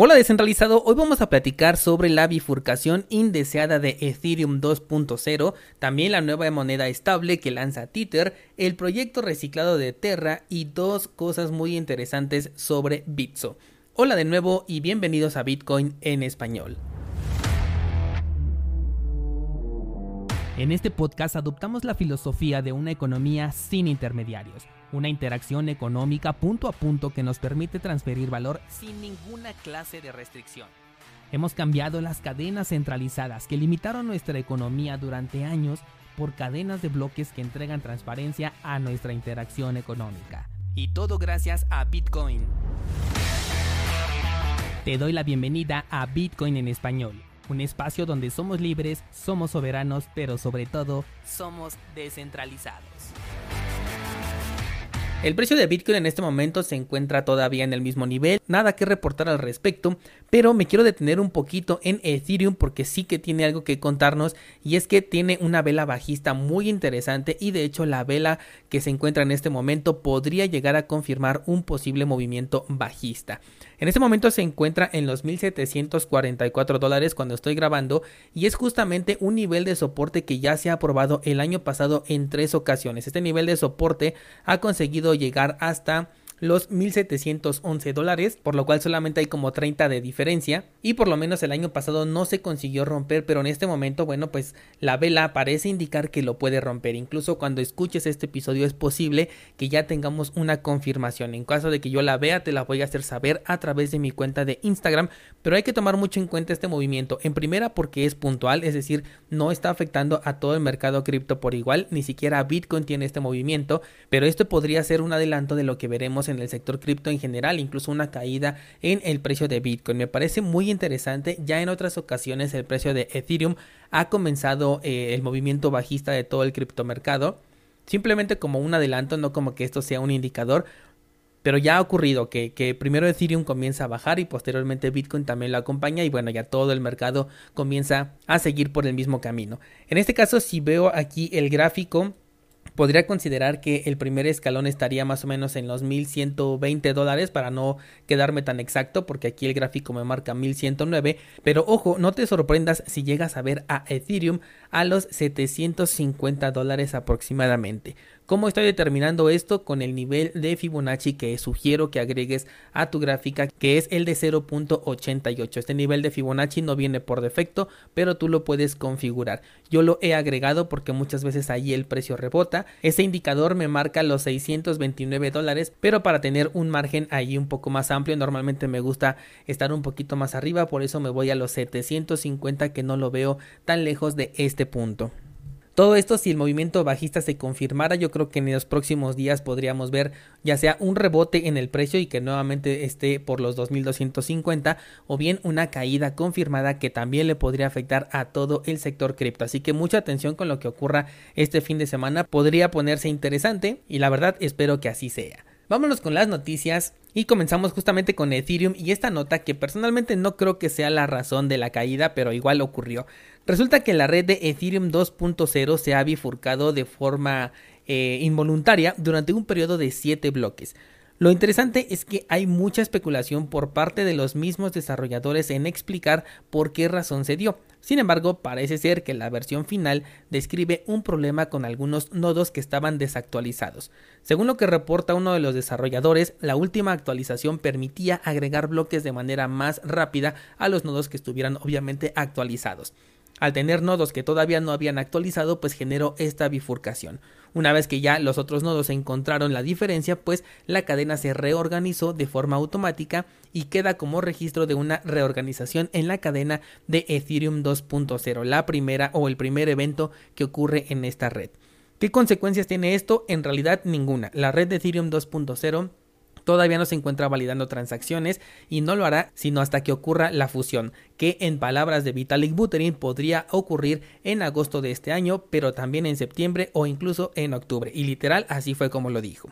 Hola descentralizado, hoy vamos a platicar sobre la bifurcación indeseada de Ethereum 2.0, también la nueva moneda estable que lanza Tether, el proyecto reciclado de Terra y dos cosas muy interesantes sobre Bitso. Hola de nuevo y bienvenidos a Bitcoin en español. En este podcast adoptamos la filosofía de una economía sin intermediarios una interacción económica punto a punto que nos permite transferir valor sin ninguna clase de restricción. Hemos cambiado las cadenas centralizadas que limitaron nuestra economía durante años por cadenas de bloques que entregan transparencia a nuestra interacción económica. Y todo gracias a Bitcoin. Te doy la bienvenida a Bitcoin en español, un espacio donde somos libres, somos soberanos, pero sobre todo somos descentralizados. El precio de Bitcoin en este momento se encuentra todavía en el mismo nivel, nada que reportar al respecto, pero me quiero detener un poquito en Ethereum porque sí que tiene algo que contarnos y es que tiene una vela bajista muy interesante y de hecho la vela que se encuentra en este momento podría llegar a confirmar un posible movimiento bajista. En este momento se encuentra en los 1744 dólares cuando estoy grabando y es justamente un nivel de soporte que ya se ha aprobado el año pasado en tres ocasiones. Este nivel de soporte ha conseguido llegar hasta los 1.711 dólares, por lo cual solamente hay como 30 de diferencia y por lo menos el año pasado no se consiguió romper, pero en este momento, bueno, pues la vela parece indicar que lo puede romper. Incluso cuando escuches este episodio es posible que ya tengamos una confirmación. En caso de que yo la vea, te la voy a hacer saber a través de mi cuenta de Instagram, pero hay que tomar mucho en cuenta este movimiento. En primera porque es puntual, es decir, no está afectando a todo el mercado cripto por igual, ni siquiera Bitcoin tiene este movimiento, pero esto podría ser un adelanto de lo que veremos en el sector cripto en general, incluso una caída en el precio de Bitcoin. Me parece muy interesante, ya en otras ocasiones el precio de Ethereum ha comenzado eh, el movimiento bajista de todo el criptomercado, simplemente como un adelanto, no como que esto sea un indicador, pero ya ha ocurrido que, que, primero Ethereum comienza a bajar y posteriormente Bitcoin también lo acompaña y bueno, ya todo el mercado comienza a seguir por el mismo camino. En este caso, si veo aquí el gráfico podría considerar que el primer escalón estaría más o menos en los 1120 dólares para no quedarme tan exacto porque aquí el gráfico me marca 1109 pero ojo no te sorprendas si llegas a ver a Ethereum a los 750 dólares aproximadamente ¿Cómo estoy determinando esto? Con el nivel de Fibonacci que sugiero que agregues a tu gráfica, que es el de 0.88. Este nivel de Fibonacci no viene por defecto, pero tú lo puedes configurar. Yo lo he agregado porque muchas veces ahí el precio rebota. Ese indicador me marca los 629 dólares, pero para tener un margen ahí un poco más amplio, normalmente me gusta estar un poquito más arriba, por eso me voy a los 750 que no lo veo tan lejos de este punto. Todo esto si el movimiento bajista se confirmara, yo creo que en los próximos días podríamos ver ya sea un rebote en el precio y que nuevamente esté por los 2250 o bien una caída confirmada que también le podría afectar a todo el sector cripto. Así que mucha atención con lo que ocurra este fin de semana, podría ponerse interesante y la verdad espero que así sea. Vámonos con las noticias y comenzamos justamente con Ethereum y esta nota que personalmente no creo que sea la razón de la caída, pero igual ocurrió. Resulta que la red de Ethereum 2.0 se ha bifurcado de forma eh, involuntaria durante un periodo de 7 bloques. Lo interesante es que hay mucha especulación por parte de los mismos desarrolladores en explicar por qué razón se dio. Sin embargo, parece ser que la versión final describe un problema con algunos nodos que estaban desactualizados. Según lo que reporta uno de los desarrolladores, la última actualización permitía agregar bloques de manera más rápida a los nodos que estuvieran obviamente actualizados. Al tener nodos que todavía no habían actualizado, pues generó esta bifurcación. Una vez que ya los otros nodos encontraron la diferencia, pues la cadena se reorganizó de forma automática y queda como registro de una reorganización en la cadena de Ethereum 2.0, la primera o el primer evento que ocurre en esta red. ¿Qué consecuencias tiene esto? En realidad ninguna. La red de Ethereum 2.0 todavía no se encuentra validando transacciones y no lo hará sino hasta que ocurra la fusión, que en palabras de Vitalik Buterin podría ocurrir en agosto de este año, pero también en septiembre o incluso en octubre. Y literal así fue como lo dijo.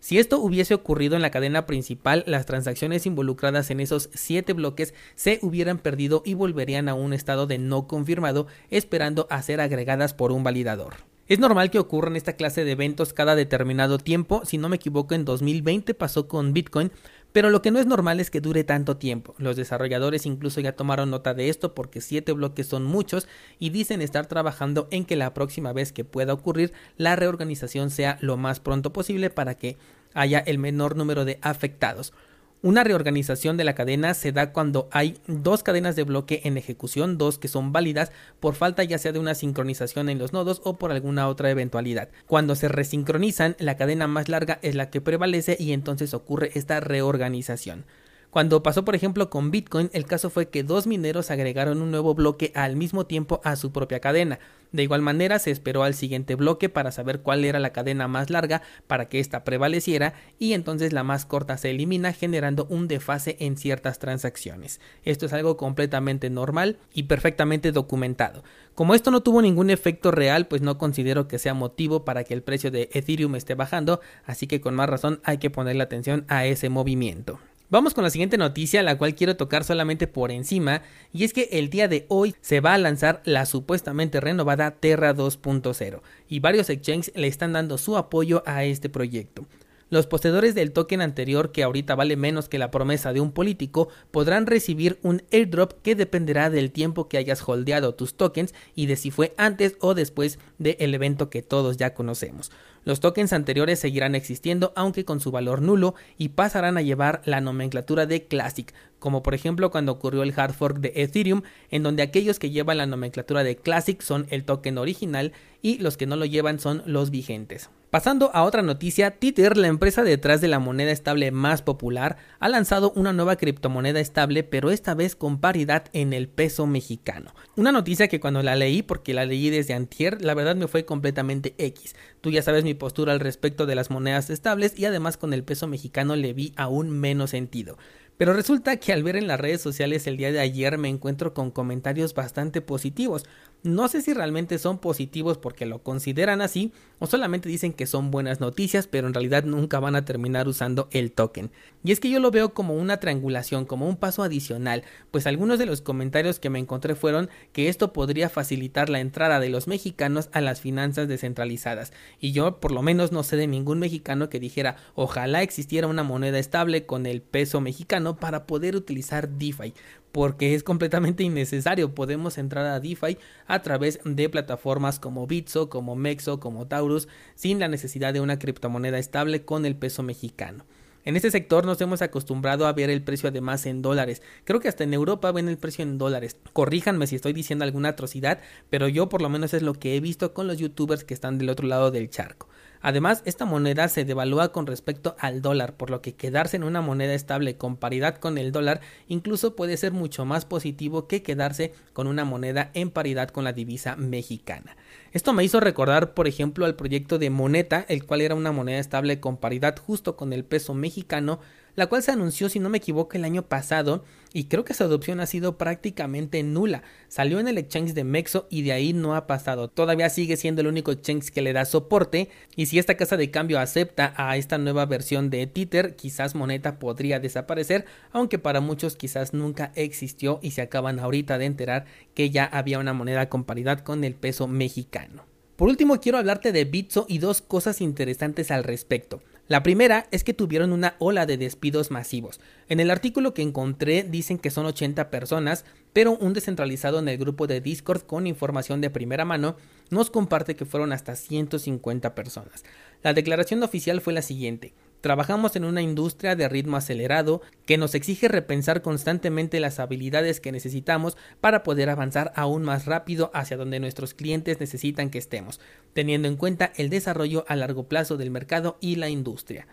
Si esto hubiese ocurrido en la cadena principal, las transacciones involucradas en esos 7 bloques se hubieran perdido y volverían a un estado de no confirmado, esperando a ser agregadas por un validador. Es normal que ocurran esta clase de eventos cada determinado tiempo, si no me equivoco en 2020 pasó con Bitcoin, pero lo que no es normal es que dure tanto tiempo. Los desarrolladores incluso ya tomaron nota de esto porque 7 bloques son muchos y dicen estar trabajando en que la próxima vez que pueda ocurrir la reorganización sea lo más pronto posible para que haya el menor número de afectados. Una reorganización de la cadena se da cuando hay dos cadenas de bloque en ejecución, dos que son válidas por falta ya sea de una sincronización en los nodos o por alguna otra eventualidad. Cuando se resincronizan, la cadena más larga es la que prevalece y entonces ocurre esta reorganización. Cuando pasó por ejemplo con Bitcoin, el caso fue que dos mineros agregaron un nuevo bloque al mismo tiempo a su propia cadena. De igual manera se esperó al siguiente bloque para saber cuál era la cadena más larga para que ésta prevaleciera y entonces la más corta se elimina generando un desfase en ciertas transacciones. Esto es algo completamente normal y perfectamente documentado. Como esto no tuvo ningún efecto real, pues no considero que sea motivo para que el precio de Ethereum esté bajando, así que con más razón hay que ponerle atención a ese movimiento. Vamos con la siguiente noticia, la cual quiero tocar solamente por encima, y es que el día de hoy se va a lanzar la supuestamente renovada Terra 2.0, y varios exchanges le están dando su apoyo a este proyecto. Los poseedores del token anterior, que ahorita vale menos que la promesa de un político, podrán recibir un airdrop que dependerá del tiempo que hayas holdeado tus tokens y de si fue antes o después del evento que todos ya conocemos. Los tokens anteriores seguirán existiendo aunque con su valor nulo y pasarán a llevar la nomenclatura de Classic, como por ejemplo cuando ocurrió el hard fork de Ethereum, en donde aquellos que llevan la nomenclatura de Classic son el token original y los que no lo llevan son los vigentes. Pasando a otra noticia, Tether, la empresa detrás de la moneda estable más popular, ha lanzado una nueva criptomoneda estable, pero esta vez con paridad en el peso mexicano. Una noticia que cuando la leí, porque la leí desde antier, la verdad me fue completamente X. Tú ya sabes mi postura al respecto de las monedas estables y además con el peso mexicano le vi aún menos sentido. Pero resulta que al ver en las redes sociales el día de ayer me encuentro con comentarios bastante positivos. No sé si realmente son positivos porque lo consideran así o solamente dicen que son buenas noticias, pero en realidad nunca van a terminar usando el token. Y es que yo lo veo como una triangulación, como un paso adicional, pues algunos de los comentarios que me encontré fueron que esto podría facilitar la entrada de los mexicanos a las finanzas descentralizadas. Y yo por lo menos no sé de ningún mexicano que dijera ojalá existiera una moneda estable con el peso mexicano para poder utilizar DeFi porque es completamente innecesario. Podemos entrar a DeFi a través de plataformas como Bitso, como Mexo, como Taurus, sin la necesidad de una criptomoneda estable con el peso mexicano. En este sector nos hemos acostumbrado a ver el precio además en dólares. Creo que hasta en Europa ven el precio en dólares. Corríjanme si estoy diciendo alguna atrocidad, pero yo por lo menos es lo que he visto con los youtubers que están del otro lado del charco. Además, esta moneda se devalúa con respecto al dólar, por lo que quedarse en una moneda estable con paridad con el dólar incluso puede ser mucho más positivo que quedarse con una moneda en paridad con la divisa mexicana. Esto me hizo recordar, por ejemplo, al proyecto de Moneta, el cual era una moneda estable con paridad justo con el peso mexicano, la cual se anunció, si no me equivoco, el año pasado y creo que su adopción ha sido prácticamente nula. Salió en el exchange de Mexo y de ahí no ha pasado. Todavía sigue siendo el único exchange que le da soporte y si esta casa de cambio acepta a esta nueva versión de Tether, quizás Moneta podría desaparecer, aunque para muchos quizás nunca existió y se acaban ahorita de enterar que ya había una moneda con paridad con el peso mexicano. Por último, quiero hablarte de Bitso y dos cosas interesantes al respecto. La primera es que tuvieron una ola de despidos masivos. En el artículo que encontré dicen que son 80 personas, pero un descentralizado en el grupo de Discord con información de primera mano nos comparte que fueron hasta 150 personas. La declaración oficial fue la siguiente. Trabajamos en una industria de ritmo acelerado que nos exige repensar constantemente las habilidades que necesitamos para poder avanzar aún más rápido hacia donde nuestros clientes necesitan que estemos, teniendo en cuenta el desarrollo a largo plazo del mercado y la industria.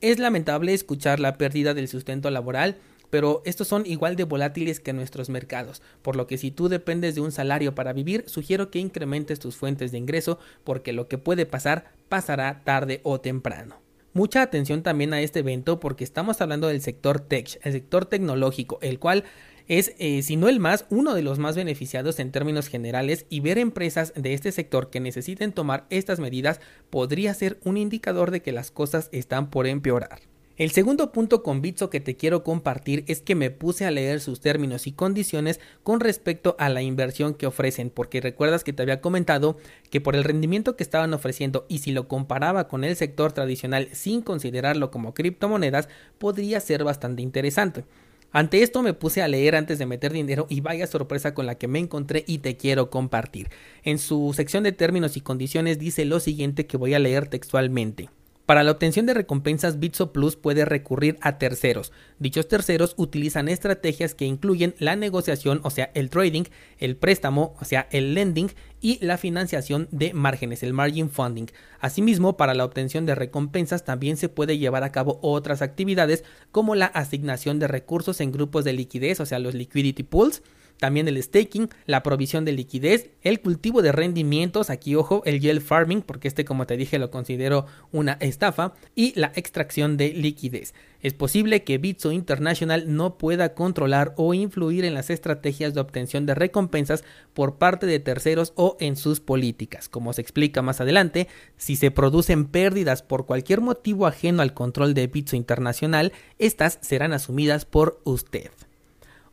Es lamentable escuchar la pérdida del sustento laboral, pero estos son igual de volátiles que nuestros mercados, por lo que si tú dependes de un salario para vivir, sugiero que incrementes tus fuentes de ingreso porque lo que puede pasar pasará tarde o temprano. Mucha atención también a este evento porque estamos hablando del sector tech, el sector tecnológico, el cual es, eh, si no el más, uno de los más beneficiados en términos generales y ver empresas de este sector que necesiten tomar estas medidas podría ser un indicador de que las cosas están por empeorar. El segundo punto con Bitso que te quiero compartir es que me puse a leer sus términos y condiciones con respecto a la inversión que ofrecen, porque recuerdas que te había comentado que por el rendimiento que estaban ofreciendo y si lo comparaba con el sector tradicional sin considerarlo como criptomonedas, podría ser bastante interesante. Ante esto me puse a leer antes de meter dinero y vaya sorpresa con la que me encontré y te quiero compartir. En su sección de términos y condiciones dice lo siguiente que voy a leer textualmente. Para la obtención de recompensas, Bitso Plus puede recurrir a terceros. Dichos terceros utilizan estrategias que incluyen la negociación, o sea, el trading, el préstamo, o sea, el lending y la financiación de márgenes, el margin funding. Asimismo, para la obtención de recompensas también se puede llevar a cabo otras actividades como la asignación de recursos en grupos de liquidez, o sea, los liquidity pools, también el staking, la provisión de liquidez, el cultivo de rendimientos, aquí ojo, el yield farming, porque este como te dije lo considero una estafa, y la extracción de liquidez. Es posible que Bitso International no pueda controlar o influir en las estrategias de obtención de recompensas por parte de terceros o en sus políticas. Como se explica más adelante, si se producen pérdidas por cualquier motivo ajeno al control de Bitso Internacional, estas serán asumidas por usted.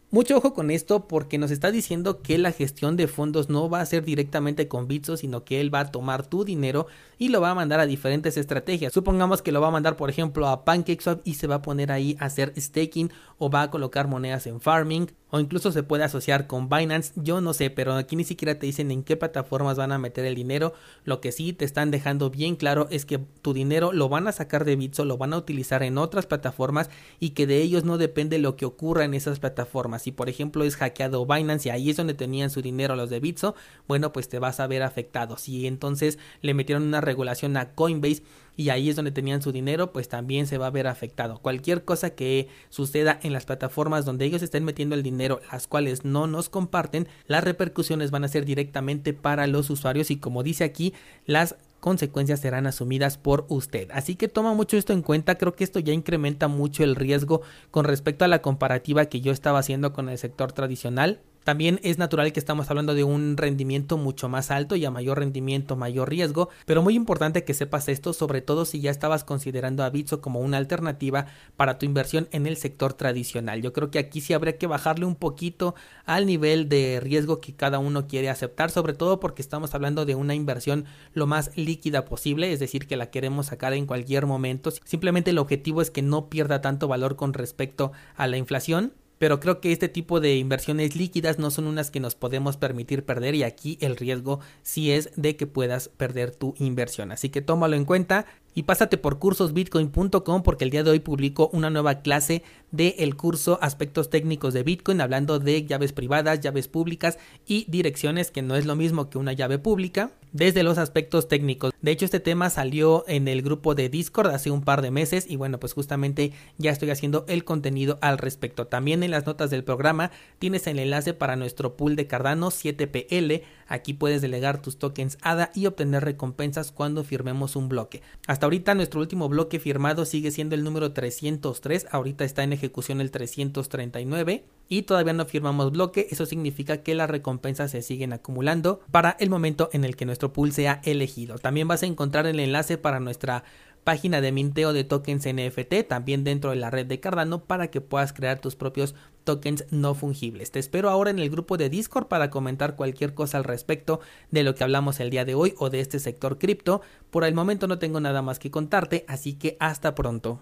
Mucho ojo con esto porque nos está diciendo que la gestión de fondos no va a ser directamente con Bitso, sino que él va a tomar tu dinero y lo va a mandar a diferentes estrategias. Supongamos que lo va a mandar, por ejemplo, a PancakeSwap y se va a poner ahí a hacer staking o va a colocar monedas en farming o incluso se puede asociar con Binance, yo no sé, pero aquí ni siquiera te dicen en qué plataformas van a meter el dinero. Lo que sí te están dejando bien claro es que tu dinero lo van a sacar de Bitso, lo van a utilizar en otras plataformas y que de ellos no depende lo que ocurra en esas plataformas. Si por ejemplo es hackeado Binance y ahí es donde tenían su dinero los de Bitso, bueno, pues te vas a ver afectado. Si entonces le metieron una regulación a Coinbase y ahí es donde tenían su dinero, pues también se va a ver afectado. Cualquier cosa que suceda en las plataformas donde ellos estén metiendo el dinero, las cuales no nos comparten, las repercusiones van a ser directamente para los usuarios y como dice aquí, las consecuencias serán asumidas por usted. Así que toma mucho esto en cuenta, creo que esto ya incrementa mucho el riesgo con respecto a la comparativa que yo estaba haciendo con el sector tradicional. También es natural que estamos hablando de un rendimiento mucho más alto y a mayor rendimiento, mayor riesgo, pero muy importante que sepas esto, sobre todo si ya estabas considerando a Bitso como una alternativa para tu inversión en el sector tradicional. Yo creo que aquí sí habría que bajarle un poquito al nivel de riesgo que cada uno quiere aceptar, sobre todo porque estamos hablando de una inversión lo más líquida posible, es decir, que la queremos sacar en cualquier momento. Simplemente el objetivo es que no pierda tanto valor con respecto a la inflación pero creo que este tipo de inversiones líquidas no son unas que nos podemos permitir perder y aquí el riesgo sí es de que puedas perder tu inversión. Así que tómalo en cuenta y pásate por cursosbitcoin.com porque el día de hoy publico una nueva clase del curso Aspectos técnicos de Bitcoin hablando de llaves privadas, llaves públicas y direcciones que no es lo mismo que una llave pública desde los aspectos técnicos. De hecho este tema salió en el grupo de Discord hace un par de meses y bueno pues justamente ya estoy haciendo el contenido al respecto. También en las notas del programa tienes el enlace para nuestro pool de Cardano 7PL. Aquí puedes delegar tus tokens ADA y obtener recompensas cuando firmemos un bloque. Hasta ahorita nuestro último bloque firmado sigue siendo el número 303, ahorita está en ejecución el 339 y todavía no firmamos bloque, eso significa que las recompensas se siguen acumulando para el momento en el que nuestro pool sea elegido. También vas a encontrar el enlace para nuestra página de minteo de tokens NFT también dentro de la red de Cardano para que puedas crear tus propios tokens no fungibles. Te espero ahora en el grupo de Discord para comentar cualquier cosa al respecto de lo que hablamos el día de hoy o de este sector cripto. Por el momento no tengo nada más que contarte, así que hasta pronto.